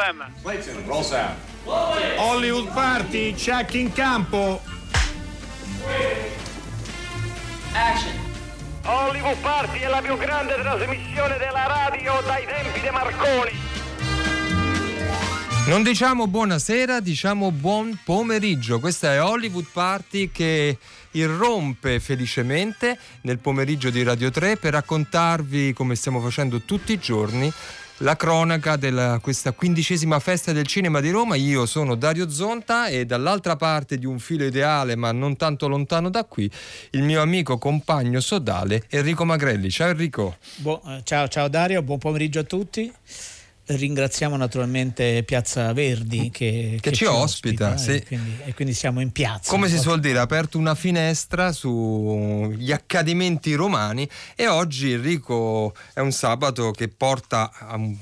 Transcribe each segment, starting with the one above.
No problem. Clayton, roll sound. Hollywood Party, check in campo. Action. Hollywood Party è la più grande trasmissione della radio dai tempi di Marconi. Non diciamo buonasera, diciamo buon pomeriggio. Questa è Hollywood Party che irrompe felicemente nel pomeriggio di Radio 3 per raccontarvi, come stiamo facendo tutti i giorni, la cronaca di questa quindicesima festa del cinema di Roma. Io sono Dario Zonta e dall'altra parte di un filo ideale, ma non tanto lontano da qui, il mio amico compagno sodale Enrico Magrelli. Ciao Enrico. Bu- eh, ciao, ciao Dario, buon pomeriggio a tutti. Ringraziamo naturalmente Piazza Verdi che, che, che ci, ospita, ospita sì. e, quindi, e, quindi, siamo in piazza. Come si suol dire, ha aperto una finestra sugli accadimenti romani e oggi Enrico è un sabato che porta a un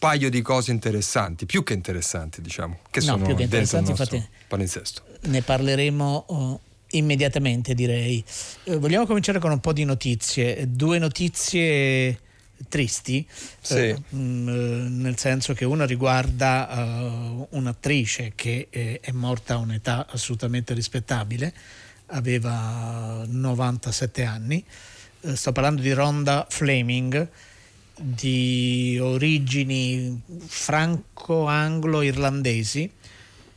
paio di cose interessanti, più che interessanti diciamo, che no, sono più che interessanti, infatti palinsesto. Ne parleremo oh, immediatamente direi. Eh, vogliamo cominciare con un po' di notizie, due notizie tristi, sì. eh, mh, mm, nel senso che una riguarda uh, un'attrice che eh, è morta a un'età assolutamente rispettabile, aveva 97 anni, eh, sto parlando di Rhonda Fleming, di origini franco-anglo-irlandesi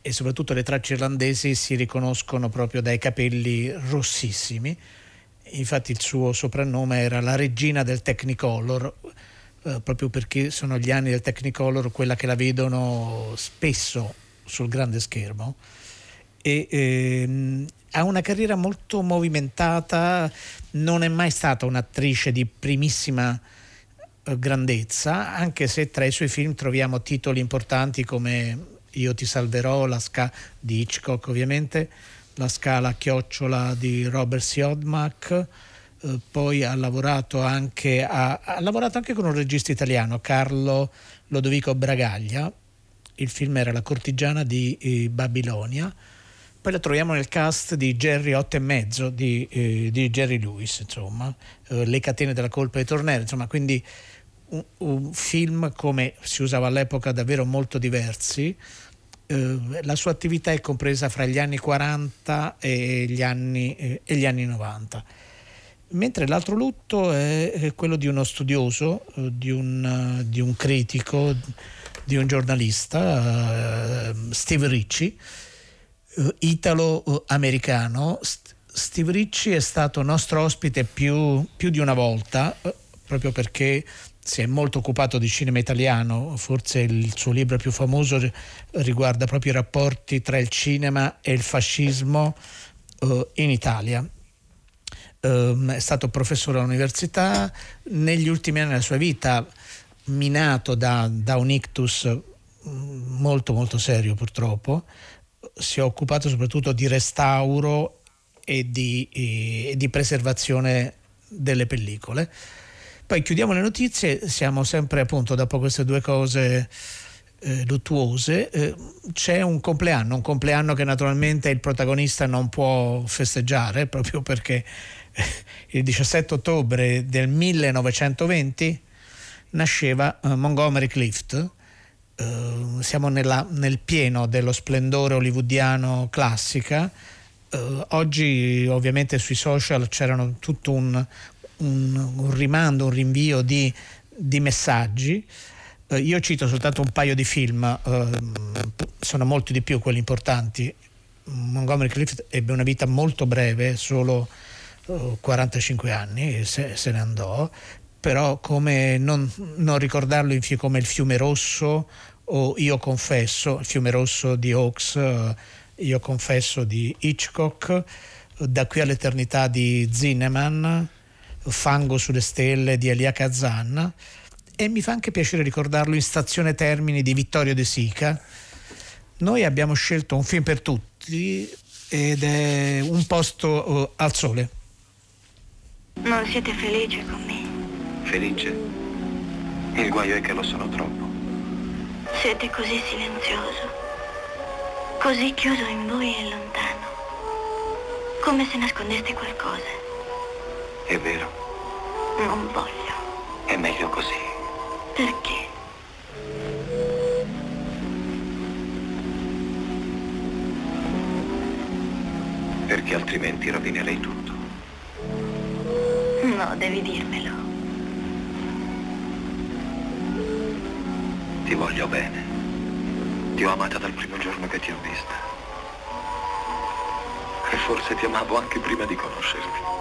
e soprattutto le tracce irlandesi si riconoscono proprio dai capelli rossissimi infatti il suo soprannome era la regina del Technicolor, eh, proprio perché sono gli anni del Technicolor quella che la vedono spesso sul grande schermo. E, ehm, ha una carriera molto movimentata, non è mai stata un'attrice di primissima eh, grandezza, anche se tra i suoi film troviamo titoli importanti come Io ti salverò, La Ska di Hitchcock ovviamente, la scala chiocciola di Robert Siodmak, eh, poi ha lavorato, anche a, ha lavorato anche con un regista italiano, Carlo Lodovico Bragaglia, il film era La cortigiana di eh, Babilonia, poi la troviamo nel cast di Jerry Otto e mezzo di, eh, di Jerry Lewis, insomma, eh, Le catene della colpa di Tornero, insomma, quindi un, un film come si usava all'epoca davvero molto diversi, la sua attività è compresa fra gli anni 40 e gli anni, eh, e gli anni 90. Mentre l'altro lutto è, è quello di uno studioso, eh, di, un, di, un, critico, di un giornalista, Steve Ricci, italo-americano. Steve Ricci è stato nostro ospite più, più di una volta, proprio perché si è molto occupato di cinema italiano, forse il suo libro più famoso riguarda proprio i rapporti tra il cinema e il fascismo uh, in Italia. Um, è stato professore all'università, negli ultimi anni della sua vita minato da, da un ictus mm, molto molto serio purtroppo, si è occupato soprattutto di restauro e di, e di preservazione delle pellicole poi chiudiamo le notizie, siamo sempre appunto dopo queste due cose eh, luttuose. Eh, c'è un compleanno, un compleanno che naturalmente il protagonista non può festeggiare proprio perché eh, il 17 ottobre del 1920 nasceva eh, Montgomery Clift. Uh, siamo nella, nel pieno dello splendore hollywoodiano classica. Uh, oggi ovviamente sui social c'erano tutto un, un, un rimando, un rinvio di, di messaggi. Eh, io cito soltanto un paio di film, eh, sono molti di più quelli importanti. Montgomery Clift ebbe una vita molto breve, solo eh, 45 anni, se, se, ne andò, però come non, non ricordarlo in, come il fiume rosso o Io confesso, il fiume rosso di Hawks, eh, Io confesso di Hitchcock, Da qui all'eternità di Zinneman, Fango sulle stelle di Elia Kazan e mi fa anche piacere ricordarlo in Stazione Termini di Vittorio De Sica. Noi abbiamo scelto un film per tutti ed è Un posto uh, al sole. Non siete felici con me? Felice? Il guaio è che lo sono troppo. Siete così silenzioso, così chiuso in voi e lontano, come se nascondeste qualcosa. È vero. Non voglio. È meglio così. Perché? Perché altrimenti rovinerei tutto. No, devi dirmelo. Ti voglio bene. Ti ho amata dal primo giorno che ti ho vista. E forse ti amavo anche prima di conoscerti.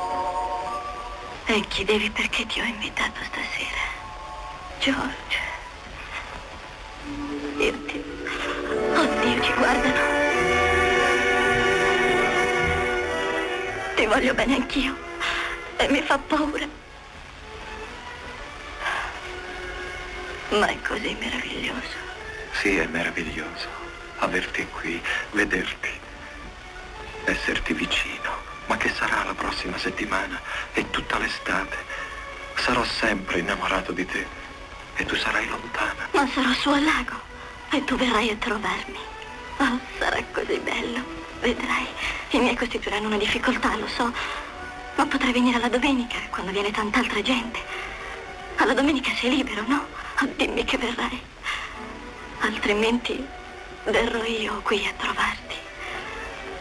E chiedevi perché ti ho invitato stasera. George. Io ti... Oddio, ci guardano. Ti voglio bene anch'io. E mi fa paura. Ma è così meraviglioso. Sì, è meraviglioso. Averti qui, vederti, esserti vicino. Ma che sarà la prossima settimana e tutta l'estate? Sarò sempre innamorato di te e tu sarai lontana. Ma sarò su al lago e tu verrai a trovarmi. Oh, sarà così bello. Vedrai, i miei costituiranno una difficoltà, lo so. Ma potrai venire alla domenica, quando viene tant'altra gente. Alla domenica sei libero, no? Oh, dimmi che verrai. Altrimenti verrò io qui a trovarti.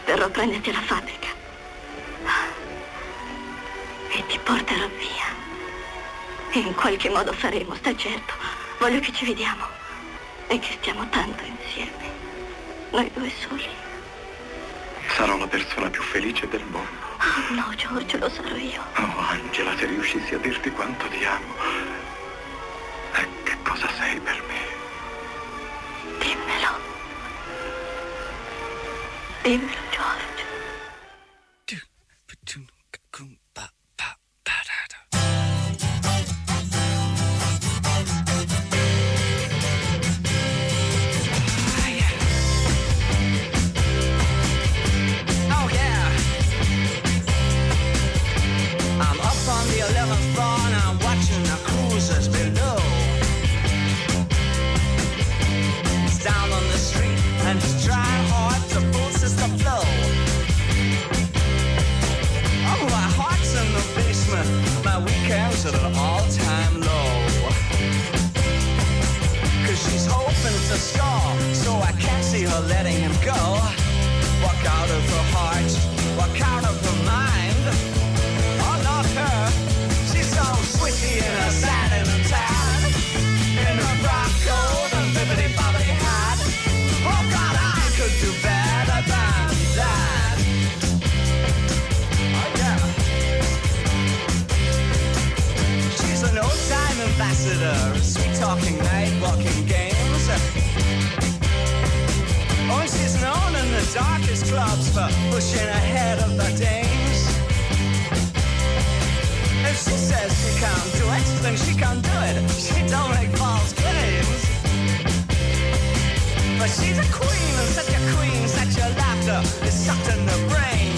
Verrò a prenderti alla fabbrica. E ti porterò via. In qualche modo faremo, sta certo. Voglio che ci vediamo e che stiamo tanto insieme. Noi due soli. Sarò la persona più felice del mondo. Oh, no, Giorgio, lo sarò io. Oh, Angela, se riuscissi a dirti quanto ti amo. E che cosa sei per me? Dimmelo. Dimmelo, pushing ahead of the dames. If she says she can't do it, then she can't do it. She don't make false claims. But she's a queen, and such a queen, such a laughter is sucked in the brains.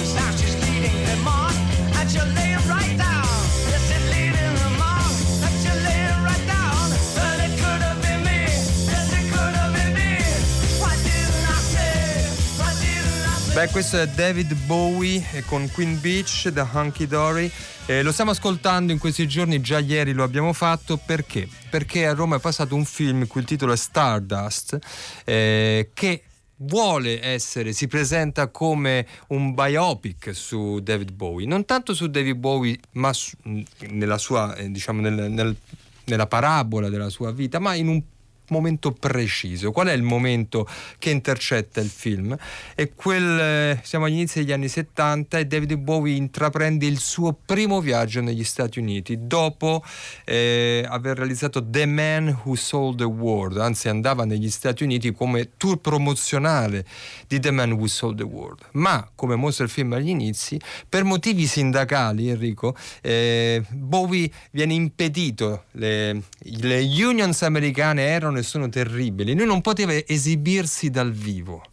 Beh, questo è David Bowie con Queen Beach da Hunky Dory. Eh, lo stiamo ascoltando in questi giorni, già ieri lo abbiamo fatto, perché? Perché a Roma è passato un film, il titolo è Stardust, eh, che vuole essere, si presenta come un biopic su David Bowie, non tanto su David Bowie, ma su- nella sua, eh, diciamo, nel- nel- nella parabola della sua vita, ma in un momento preciso. Qual è il momento che intercetta il film? È quel, eh, siamo agli inizi degli anni 70 e David Bowie intraprende il suo primo viaggio negli Stati Uniti dopo eh, aver realizzato The Man Who Sold the World, anzi andava negli Stati Uniti come tour promozionale di The Man Who Sold the World. Ma, come mostra il film agli inizi, per motivi sindacali, Enrico, eh, Bowie viene impedito, le, le unions americane erano e sono terribili, lui non poteva esibirsi dal vivo.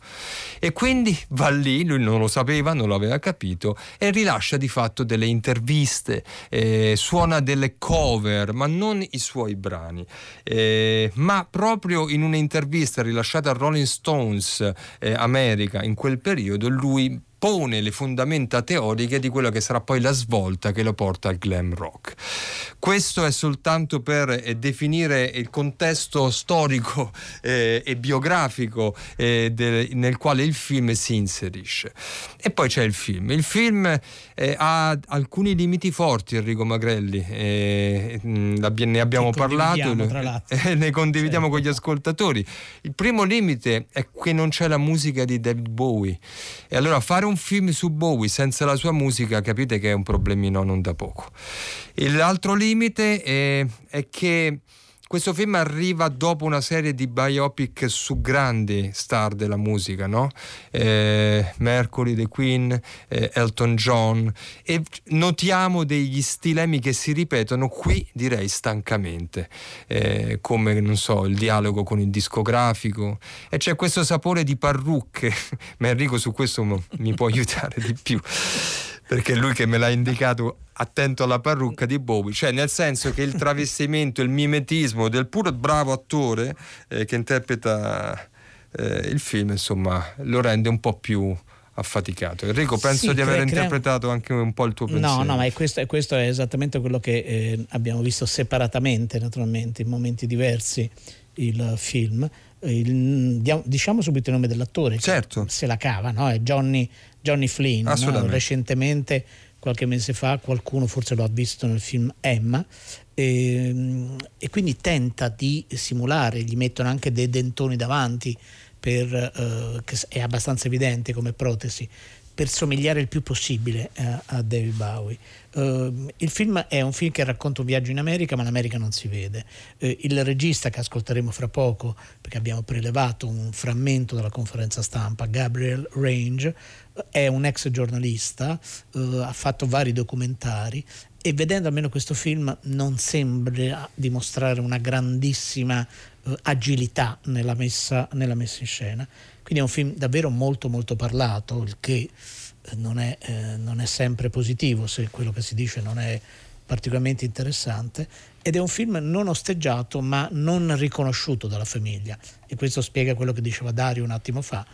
E quindi va lì, lui non lo sapeva, non lo aveva capito, e rilascia di fatto delle interviste, eh, suona delle cover, ma non i suoi brani. Eh, ma proprio in un'intervista rilasciata a Rolling Stones eh, America in quel periodo, lui pone le fondamenta teoriche di quella che sarà poi la svolta che lo porta al glam rock. Questo è soltanto per eh, definire il contesto storico eh, e biografico eh, de, nel quale il film si inserisce. E poi c'è il film. Il film eh, ha alcuni limiti forti, Enrico Magrelli, eh, ne abbiamo parlato, e ne condividiamo certo. con gli ascoltatori. Il primo limite è che non c'è la musica di David Bowie. E allora fare un film su Bowie senza la sua musica, capite che è un problemino non da poco. L'altro limite è, è che questo film arriva dopo una serie di biopic su grandi star della musica, no? eh, Mercury, The Queen, eh, Elton John. E notiamo degli stilemi che si ripetono qui direi stancamente, eh, come non so, il dialogo con il discografico. E c'è questo sapore di parrucche, ma Enrico su questo mi può aiutare di più perché è lui che me l'ha indicato attento alla parrucca di Bowie, cioè nel senso che il travestimento, il mimetismo del puro bravo attore eh, che interpreta eh, il film, insomma, lo rende un po' più affaticato. Enrico, penso sì, di aver crea... interpretato anche un po' il tuo pensiero. No, no, ma questo, è questo, è esattamente quello che eh, abbiamo visto separatamente, naturalmente, in momenti diversi, il film. Il, diciamo subito il nome dell'attore, certo. se la cava, no? È Johnny Johnny Flynn, no? recentemente, qualche mese fa, qualcuno forse lo ha visto nel film Emma, e, ehm, e quindi tenta di simulare, gli mettono anche dei dentoni davanti, per, eh, che è abbastanza evidente come protesi, per somigliare il più possibile a, eh, a David Bowie. Uh, il film è un film che racconta un viaggio in America, ma l'America non si vede. Uh, il regista che ascolteremo fra poco, perché abbiamo prelevato un frammento della conferenza stampa, Gabriel Range, è un ex giornalista, uh, ha fatto vari documentari e vedendo almeno questo film non sembra dimostrare una grandissima agilità nella messa, nella messa, in scena. Quindi è un film davvero molto molto parlato, il che eh, non è, eh, non è sempre positivo se quello che si dice non è particolarmente interessante ed è un film non osteggiato ma non riconosciuto dalla famiglia. E questo spiega quello che diceva Dario un attimo fa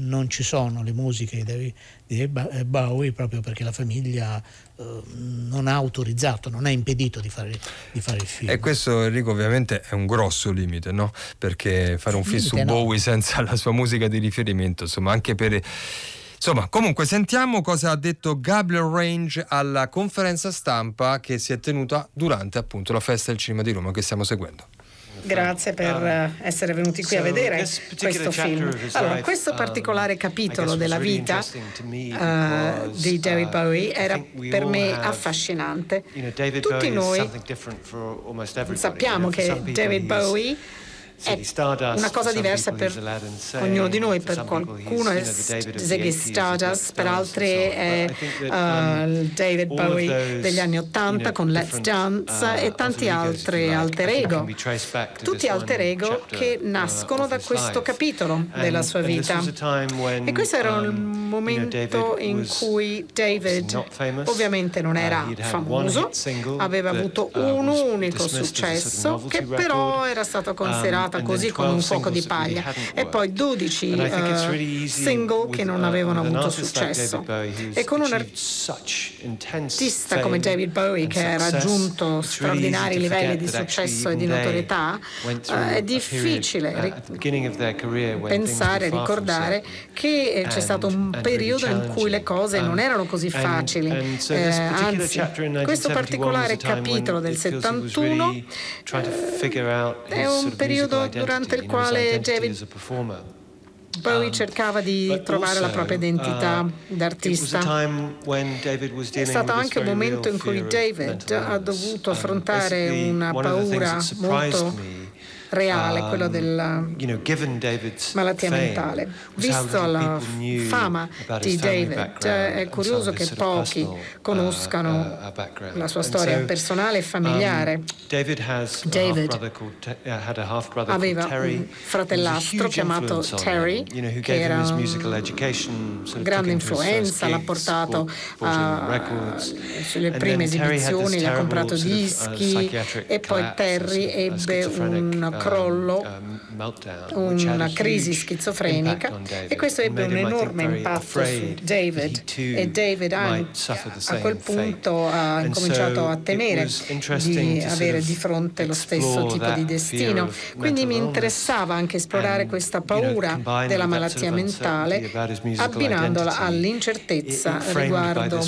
non ci sono le musiche di David Bowie proprio perché la famiglia eh, non ha autorizzato, non ha impedito di fare, di fare, il film. E questo Enrico ovviamente è un grosso limite, no? Perché fare un film su no. Bowie senza la sua musica di riferimento, insomma, anche per... Insomma, comunque sentiamo cosa ha detto Gabriel Range alla conferenza stampa che si è tenuta durante appunto la festa del cinema di Roma che stiamo seguendo. Grazie per um, eh, essere venuti qui a vedere questo film. Allora, questo um, particolare capitolo della vita uh, di David Bowie era per me affascinante. Tutti noi sappiamo che David Bowie è una cosa diversa per ognuno di noi, per qualcuno è Ziggy Stardust, per altri è uh, David Bowie degli anni Ottanta con Let's Dance uh, e tanti altri alter ego, tutti alter ego che uh, nascono da questo capitolo della sua vita. E questo era un um, momento in cui David ovviamente non era famoso, aveva avuto un unico successo che però era stato considerato stata così con un fuoco di paglia. e poi 12 uh, eh, single che non uh, avevano avuto successo. E con un artista come David Bowie che ha raggiunto straordinari livelli di successo e di notorietà uh, è difficile pensare, ricordare che c'è stato un periodo in cui le cose non um, erano così facili. eh, anzi questo particolare capitolo del 71 eh, è un periodo durante il quale David Bowie um, cercava di trovare la propria identità uh, d'artista. È stato anche un momento in cui David ha dovuto um, affrontare una paura molto reale, quello um, della malattia mentale. Visto la fama di David, è curioso che pochi uh, conoscano la sua storia personale e familiare. Um, David uh, aveva un fratellastro chiamato Terry, che era grande influenza, l'ha portato sulle prime esibizioni, gli ha comprato dischi e poi Terry ebbe una crollo, una crisi schizofrenica. E questo ebbe un enorme impatto su David. e David a quel punto ha incominciato a temere di avere di fronte lo stesso tipo di destino. Quindi mi interessava anche esplorare questa paura della malattia mentale abbinandola all'incertezza riguardo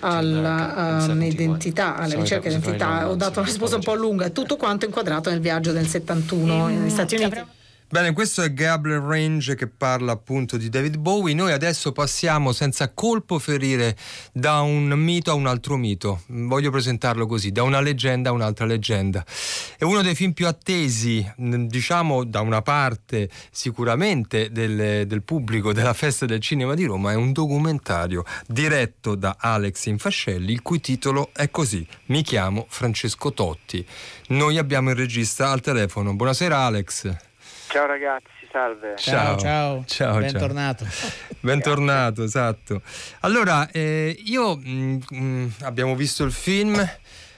all'identità, alla ricerca di identità. Ho dato una risposta un po' lunga, tutto quanto inquadrato nel viaggio del 71 negli Stati Uniti. Bene, questo è Gabriel Range che parla appunto di David Bowie. Noi adesso passiamo senza colpo ferire da un mito a un altro mito. Voglio presentarlo così, da una leggenda a un'altra leggenda. È uno dei film più attesi, diciamo da una parte sicuramente del, del pubblico della Festa del Cinema di Roma, è un documentario diretto da Alex Infascelli, il cui titolo è così: Mi chiamo Francesco Totti. Noi abbiamo il regista al telefono. Buonasera Alex. Ciao ragazzi, salve. Ciao, ciao, ciao. bentornato. bentornato, esatto. Allora, eh, io mh, mm, mm, abbiamo visto il film.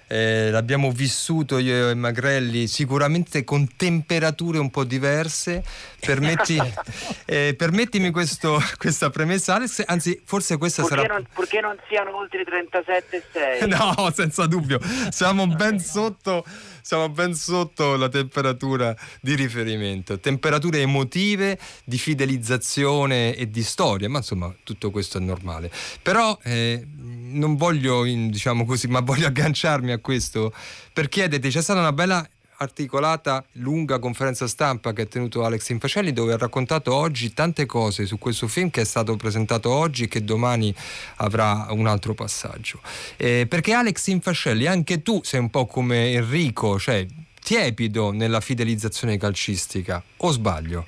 Eh, l'abbiamo vissuto io e Magrelli sicuramente con temperature un po' diverse. Permetti, eh, permettimi questo, questa premessa, Alex. Anzi, forse questa purché sarà. Non, purché non siano oltre i 37,6. no, senza dubbio. Siamo ben sotto siamo ben sotto la temperatura di riferimento. Temperature emotive, di fidelizzazione e di storia, ma insomma tutto questo è normale. Però eh, non voglio, diciamo così, ma voglio agganciarmi a questo per chiederti, c'è stata una bella articolata, lunga conferenza stampa che ha tenuto Alex Infacelli dove ha raccontato oggi tante cose su questo film che è stato presentato oggi e che domani avrà un altro passaggio. Eh, perché Alex Infascelli, anche tu sei un po' come Enrico, cioè tiepido nella fidelizzazione calcistica, o sbaglio?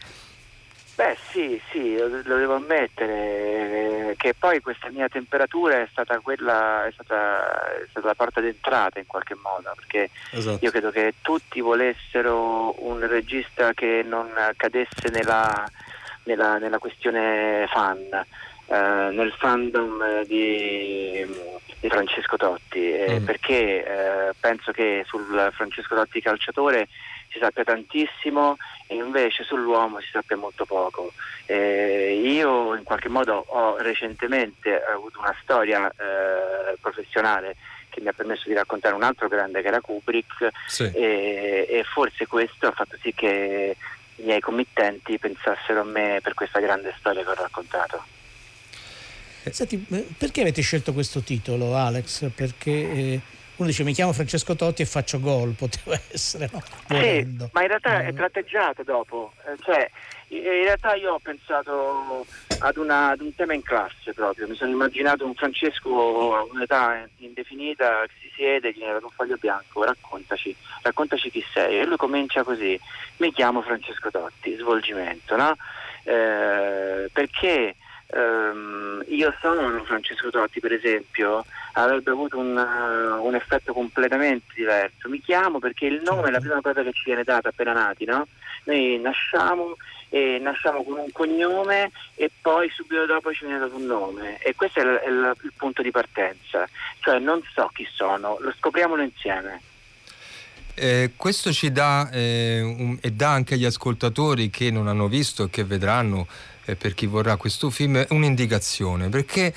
Beh sì, sì, lo, lo devo ammettere, eh, che poi questa mia temperatura è stata quella, è stata, è stata la porta d'entrata in qualche modo, perché esatto. io credo che tutti volessero un regista che non cadesse nella, nella, nella questione fan, eh, nel fandom di, di Francesco Totti, eh, mm. perché eh, penso che sul Francesco Totti calciatore si sappia tantissimo invece sull'uomo si sappia molto poco. Eh, io in qualche modo ho recentemente avuto una storia eh, professionale che mi ha permesso di raccontare un altro grande che era Kubrick sì. e, e forse questo ha fatto sì che i miei committenti pensassero a me per questa grande storia che ho raccontato. Senti, perché avete scelto questo titolo, Alex? Perché eh, uno dice mi chiamo Francesco Totti e faccio gol, poteva essere, no? Sì, ma in realtà è tratteggiato dopo, eh, cioè in realtà io ho pensato ad, una, ad, un tema in classe proprio, mi sono immaginato un Francesco a un'età indefinita che si siede, gli dato un foglio bianco, raccontaci, raccontaci chi sei e lui comincia così, mi chiamo Francesco Totti, svolgimento, no? Eh, perché ehm, io sono Francesco Totti per esempio avrebbe avuto un, uh, un, effetto completamente diverso. Mi chiamo perché il nome è la prima cosa che ci viene data appena nati, no? Noi nasciamo e nasciamo con un cognome e poi subito dopo ci viene dato un nome e questo è, il, è il, il punto di partenza, cioè non so chi sono, lo scopriamolo insieme. Eh, questo ci dà eh, un, e dà anche agli ascoltatori che non hanno visto e che vedranno eh, per chi vorrà questo film un'indicazione perché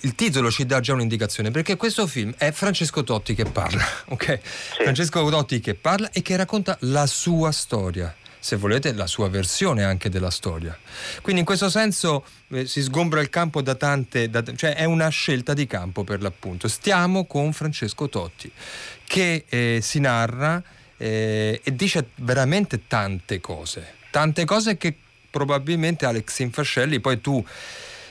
il titolo ci dà già un'indicazione perché questo film è Francesco Totti che parla, ok? Sì. Francesco Totti che parla e che racconta la sua storia se volete, la sua versione anche della storia. Quindi in questo senso eh, si sgombra il campo da tante, da, cioè è una scelta di campo per l'appunto. Stiamo con Francesco Totti che eh, si narra eh, e dice veramente tante cose, tante cose che probabilmente Alex Infascelli, poi tu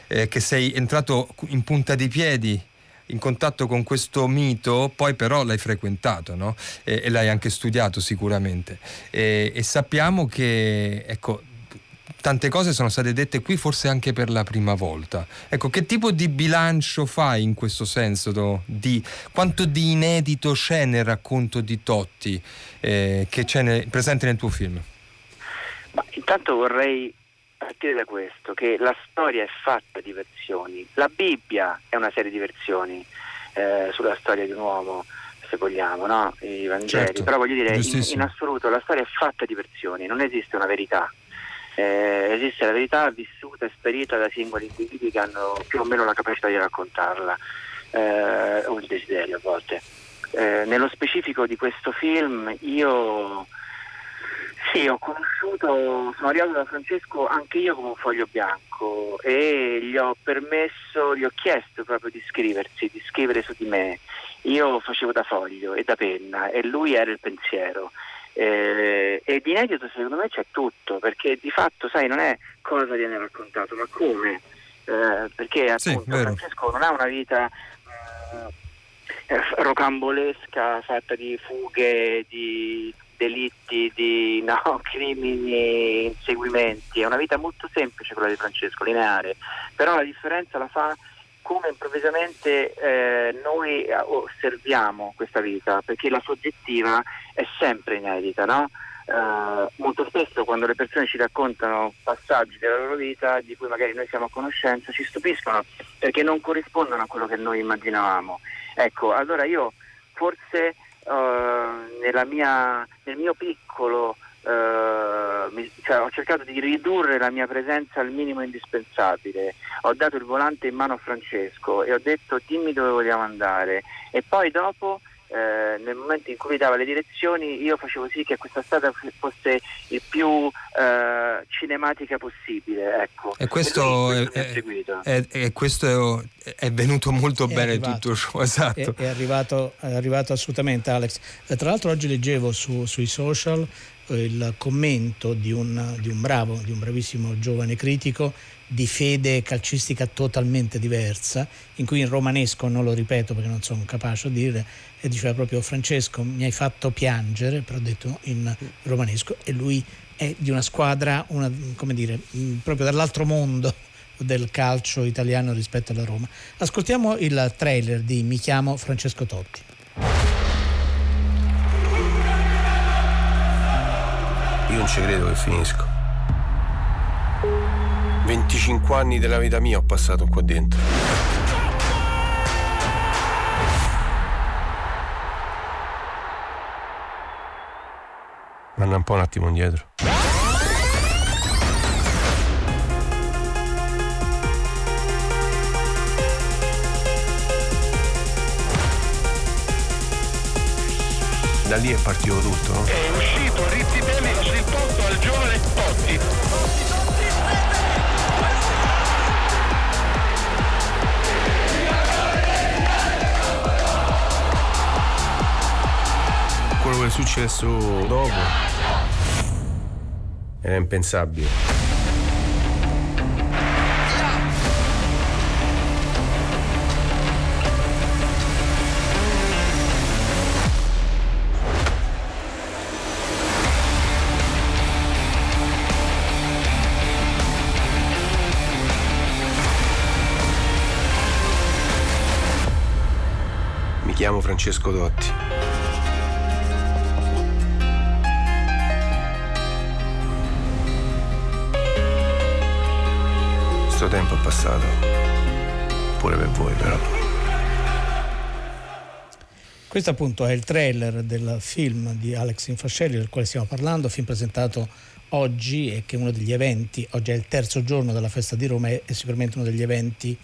eh, che sei entrato in punta di piedi in contatto con questo mito, poi però l'hai frequentato no? e, e, l'hai anche studiato sicuramente. E, e sappiamo che ecco, tante cose sono state dette qui forse anche per la prima volta. Ecco, che tipo di bilancio fai in questo senso? No? Di, quanto di inedito c'è nel racconto di Totti eh, che c'è nel, presente nel tuo film? Ma intanto vorrei partire da questo, che la storia è fatta di versioni. La Bibbia è una serie di versioni eh, sulla storia di un uomo. se vogliamo, no? i Vangeli, certo, però voglio dire, in, in, assoluto la storia è fatta di versioni, non esiste una verità. Eh, esiste la verità vissuta e sperita da singoli individui che hanno più o meno la capacità di raccontarla, eh, o il desiderio a volte. Eh, nello specifico di questo film io sì, ho conosciuto, sono arrivato da Francesco anche io come un foglio bianco e gli ho permesso, gli ho chiesto proprio di scriversi, di scrivere su di me. Io facevo da foglio e da penna e lui era il pensiero. Eh, e di inedito secondo me c'è tutto, perché di fatto, sai, non è cosa viene raccontato, ma come. Eh, perché appunto sì, Francesco non ha una vita eh, rocambolesca fatta di fughe, di delitti, di no, crimini, inseguimenti. È una vita molto semplice quella di Francesco, lineare, però la differenza la fa come improvvisamente eh, noi osserviamo questa vita, perché la soggettiva è sempre inedita, no? Uh, molto spesso quando le persone ci raccontano passaggi della loro vita di cui magari noi siamo a conoscenza ci stupiscono perché non corrispondono a quello che noi immaginavamo. Ecco, allora io forse uh, mia, nel mio piccolo uh, mi, cioè, ho cercato di ridurre la mia presenza al minimo indispensabile. Ho dato il volante in mano a Francesco e ho detto dimmi dove vogliamo andare e poi dopo eh, nel momento in cui mi dava le direzioni io facevo sì che questa strada fosse il più eh, cinematica possibile ecco. e questo, e è, è, è, questo è, venuto molto bene arrivato, tutto ciò esatto. è, arrivato, è, arrivato, assolutamente Alex eh, tra l'altro oggi leggevo su, sui social eh, il commento di un, di un bravo di un bravissimo giovane critico di fede calcistica totalmente diversa, in cui in romanesco, non lo ripeto perché non sono capace di dire, e diceva proprio Francesco mi hai fatto piangere, però detto in romanesco, e lui è di una squadra, una, come dire, proprio dall'altro mondo del calcio italiano rispetto alla Roma. Ascoltiamo il trailer di Mi chiamo Francesco Totti. Io non ci credo che finisco. 25 anni della vita mia ho passato qua dentro. Vanno un po' un attimo indietro. Da lì è partito tutto, no? È uscito Rizzi Temi il posto al giovane Totti. Quello che è successo dopo era impensabile. Mi chiamo Francesco Dotti. Nostro tempo è passato. Pure per voi però. Questo appunto è il trailer del film di Alex Infascelli del quale stiamo parlando, film presentato oggi e che è uno degli eventi, oggi è il terzo giorno della festa di Roma è sicuramente uno degli eventi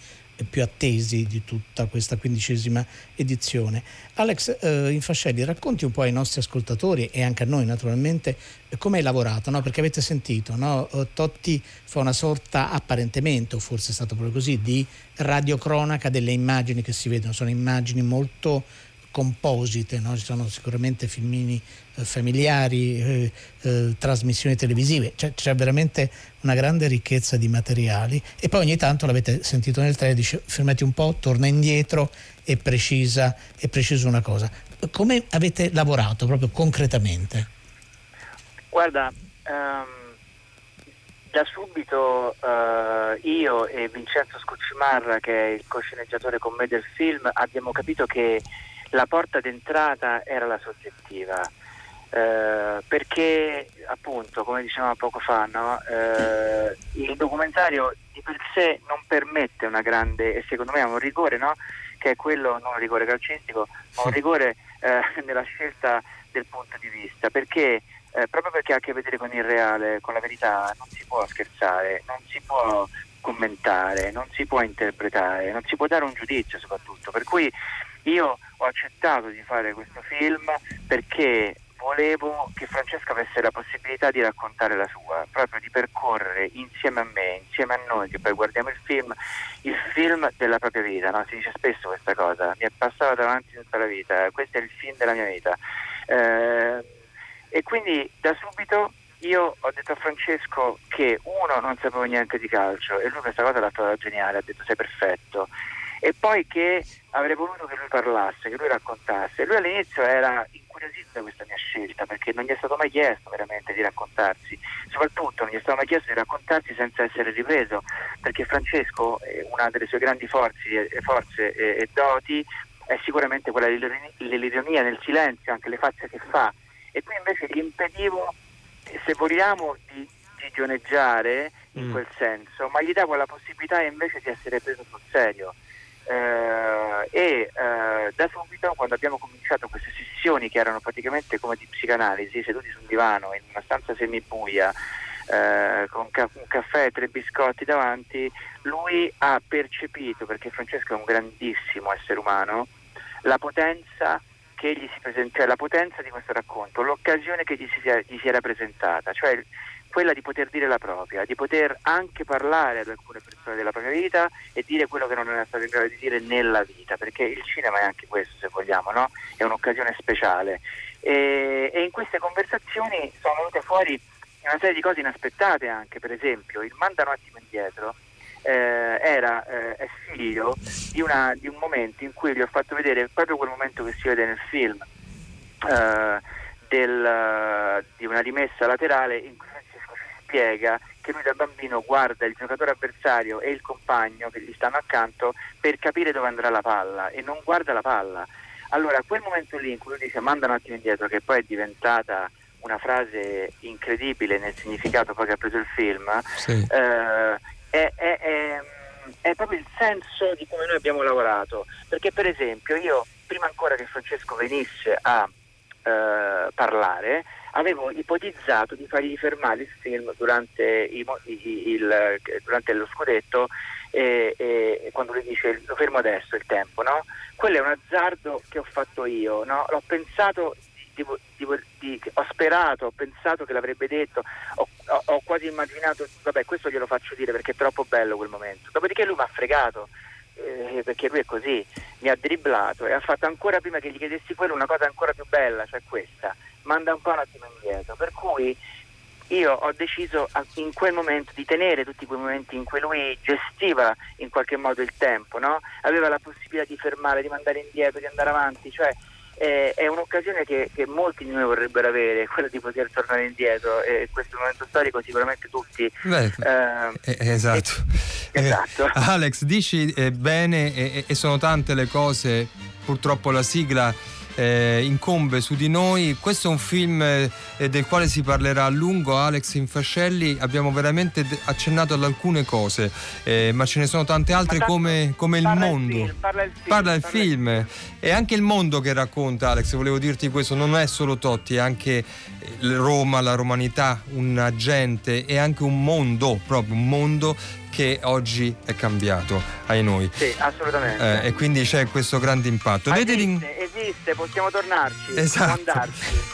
più attesi di tutta questa quindicesima edizione. Alex eh, Infascelli, racconti un po' ai nostri ascoltatori e anche a noi naturalmente come hai lavorato, no? perché avete sentito, no? Eh, Totti fa una sorta apparentemente, o forse è stato proprio così, di radiocronaca delle immagini che si vedono, sono immagini molto composite, no? ci sono sicuramente filmini eh, familiari, eh, eh, trasmissioni televisive, c'è, c'è, veramente una grande ricchezza di materiali e poi ogni tanto l'avete sentito nel trailer, dice fermati un po', torna indietro e precisa, e precisa una cosa. Come avete lavorato proprio concretamente? Guarda, um, da subito uh, io e Vincenzo Scuccimarra, che è il co-sceneggiatore con me del film, abbiamo capito che la porta d'entrata era la soggettiva. Eh, perché appunto come dicevamo poco fa no? eh, il documentario di per sé non permette una grande e secondo me ha un rigore no? che è quello non un rigore calcistico ma un rigore eh, nella scelta del punto di vista, perché eh, proprio perché ha a che vedere con il reale, con la verità, non si può scherzare, non si può commentare, non si può interpretare, non si può dare un giudizio soprattutto. Per cui io ho accettato di fare questo film perché volevo che Francesca avesse la possibilità di raccontare la sua, proprio di percorrere insieme a me, insieme a noi che poi guardiamo il film, il film della propria vita. No? Si dice spesso questa cosa, mi è passata davanti tutta la vita, questo è il film della mia vita. Eh, e quindi da subito io ho detto a Francesco che uno non sapevo niente di calcio e lui questa cosa l'ha trovata geniale, ha detto sei perfetto e poi che avrei voluto che lui parlasse, che lui raccontasse. Lui all'inizio era incuriosito da questa mia scelta perché non gli è stato mai chiesto veramente di raccontarsi, soprattutto non gli è stato mai chiesto di raccontarsi senza essere ripreso, perché Francesco, una delle sue grandi forze, forze e, e doti, è sicuramente quella dell'ironia nel silenzio, anche le facce che fa e qui invece gli impedivo, se vogliamo, di gigioneggiare in mm. quel senso, ma gli davo la possibilità invece di essere preso sul serio. Eh, e eh, da subito quando abbiamo cominciato queste sessioni che erano praticamente come di psicanalisi seduti sul divano in una stanza semibuia eh, con ca- un caffè e tre biscotti davanti lui ha percepito perché Francesco è un grandissimo essere umano la potenza che gli si presenta, cioè la potenza di questo racconto, l'occasione che gli si, gli si era presentata, cioè quella di poter dire la propria, di poter anche parlare ad alcune persone della propria vita e dire quello che non era stato in grado di dire nella vita, perché il cinema è anche questo, se vogliamo, no? è un'occasione speciale. E, e in queste conversazioni sono venute fuori una serie di cose inaspettate anche, per esempio, il manda un attimo indietro eh, era eh, è figlio di, una, di, un momento in cui gli ho fatto vedere proprio quel momento che si vede nel film eh, del, di una rimessa laterale in cui spiega che lui da bambino guarda il giocatore avversario e il compagno che gli stanno accanto per capire dove andrà la palla e non guarda la palla. Allora, quel momento lì in cui lui dice manda un attimo indietro, che poi è diventata una frase incredibile nel significato poi che ha preso il film, sì. eh, è, è, è, è, proprio il senso di come noi abbiamo lavorato. Perché per esempio io, prima ancora che Francesco venisse a eh, parlare, avevo ipotizzato di fargli fermare il film durante, il, il, durante lo scudetto e, e, quando lui dice lo fermo adesso il tempo, no? Quello è un azzardo che ho fatto io, no? L'ho pensato di, di, di, ho sperato, ho pensato che l'avrebbe detto, ho, ho, ho, quasi immaginato, vabbè questo glielo faccio dire perché è troppo bello quel momento. Dopodiché lui mi ha fregato, eh, perché lui è così, mi ha dribblato e ha fatto ancora prima che gli chiedessi quello una cosa ancora più bella, cioè questa, manda un po' un attimo indietro. Per cui io ho deciso in quel momento di tenere tutti quei momenti in cui lui gestiva in qualche modo il tempo, no? aveva la possibilità di fermare, di mandare indietro, di andare avanti, cioè eh, è un'occasione che, che, molti di noi vorrebbero avere, quella di poter tornare indietro e questo momento storico sicuramente tutti. Beh, eh, eh, esatto. esatto. Alex, dici eh, bene e sono tante le cose, purtroppo la sigla eh, incombe su di noi. Questo è un film eh, del quale si parlerà a lungo. Alex Infascelli, abbiamo veramente accennato ad alcune cose, eh, ma ce ne sono tante altre come, come, il mondo. Il film, parla il film. Parla il parla film. Il film. E anche il mondo che racconta, Alex, volevo dirti questo, non è solo Totti, è anche eh, Roma, la romanità, una gente, è anche un mondo, proprio un mondo che oggi è cambiato ai noi. Sì, assolutamente. Eh, e quindi c'è questo grande impatto. Ma esiste, esiste, possiamo tornarci. Esatto.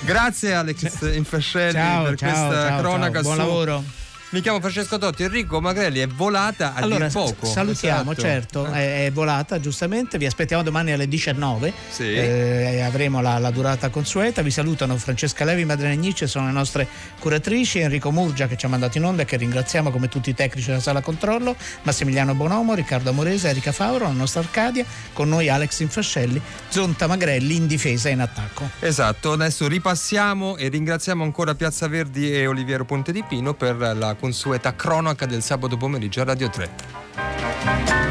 Grazie Alex Infascelli ciao, per ciao, questa ciao, cronaca. Buon su... lavoro. Mi chiamo Francesco Totti, Enrico Magrelli è volata a allora, dir poco. Salutiamo, esatto. certo, è, è, volata giustamente, vi aspettiamo domani alle 19, sì. eh, avremo la, la, durata consueta, vi salutano Francesca Levi, Madrena Gnice, sono le nostre curatrici, Enrico Murgia che ci ha mandato in onda e che ringraziamo come tutti i tecnici della sala controllo, Massimiliano Bonomo, Riccardo Amorese, Erika Fauro, la nostra Arcadia, con noi Alex Infascelli, Zonta Magrelli in difesa e in attacco. Esatto, adesso ripassiamo e ringraziamo ancora Piazza Verdi e Oliviero Ponte di Pino per la consueta cronaca del sabato pomeriggio a Radio 3.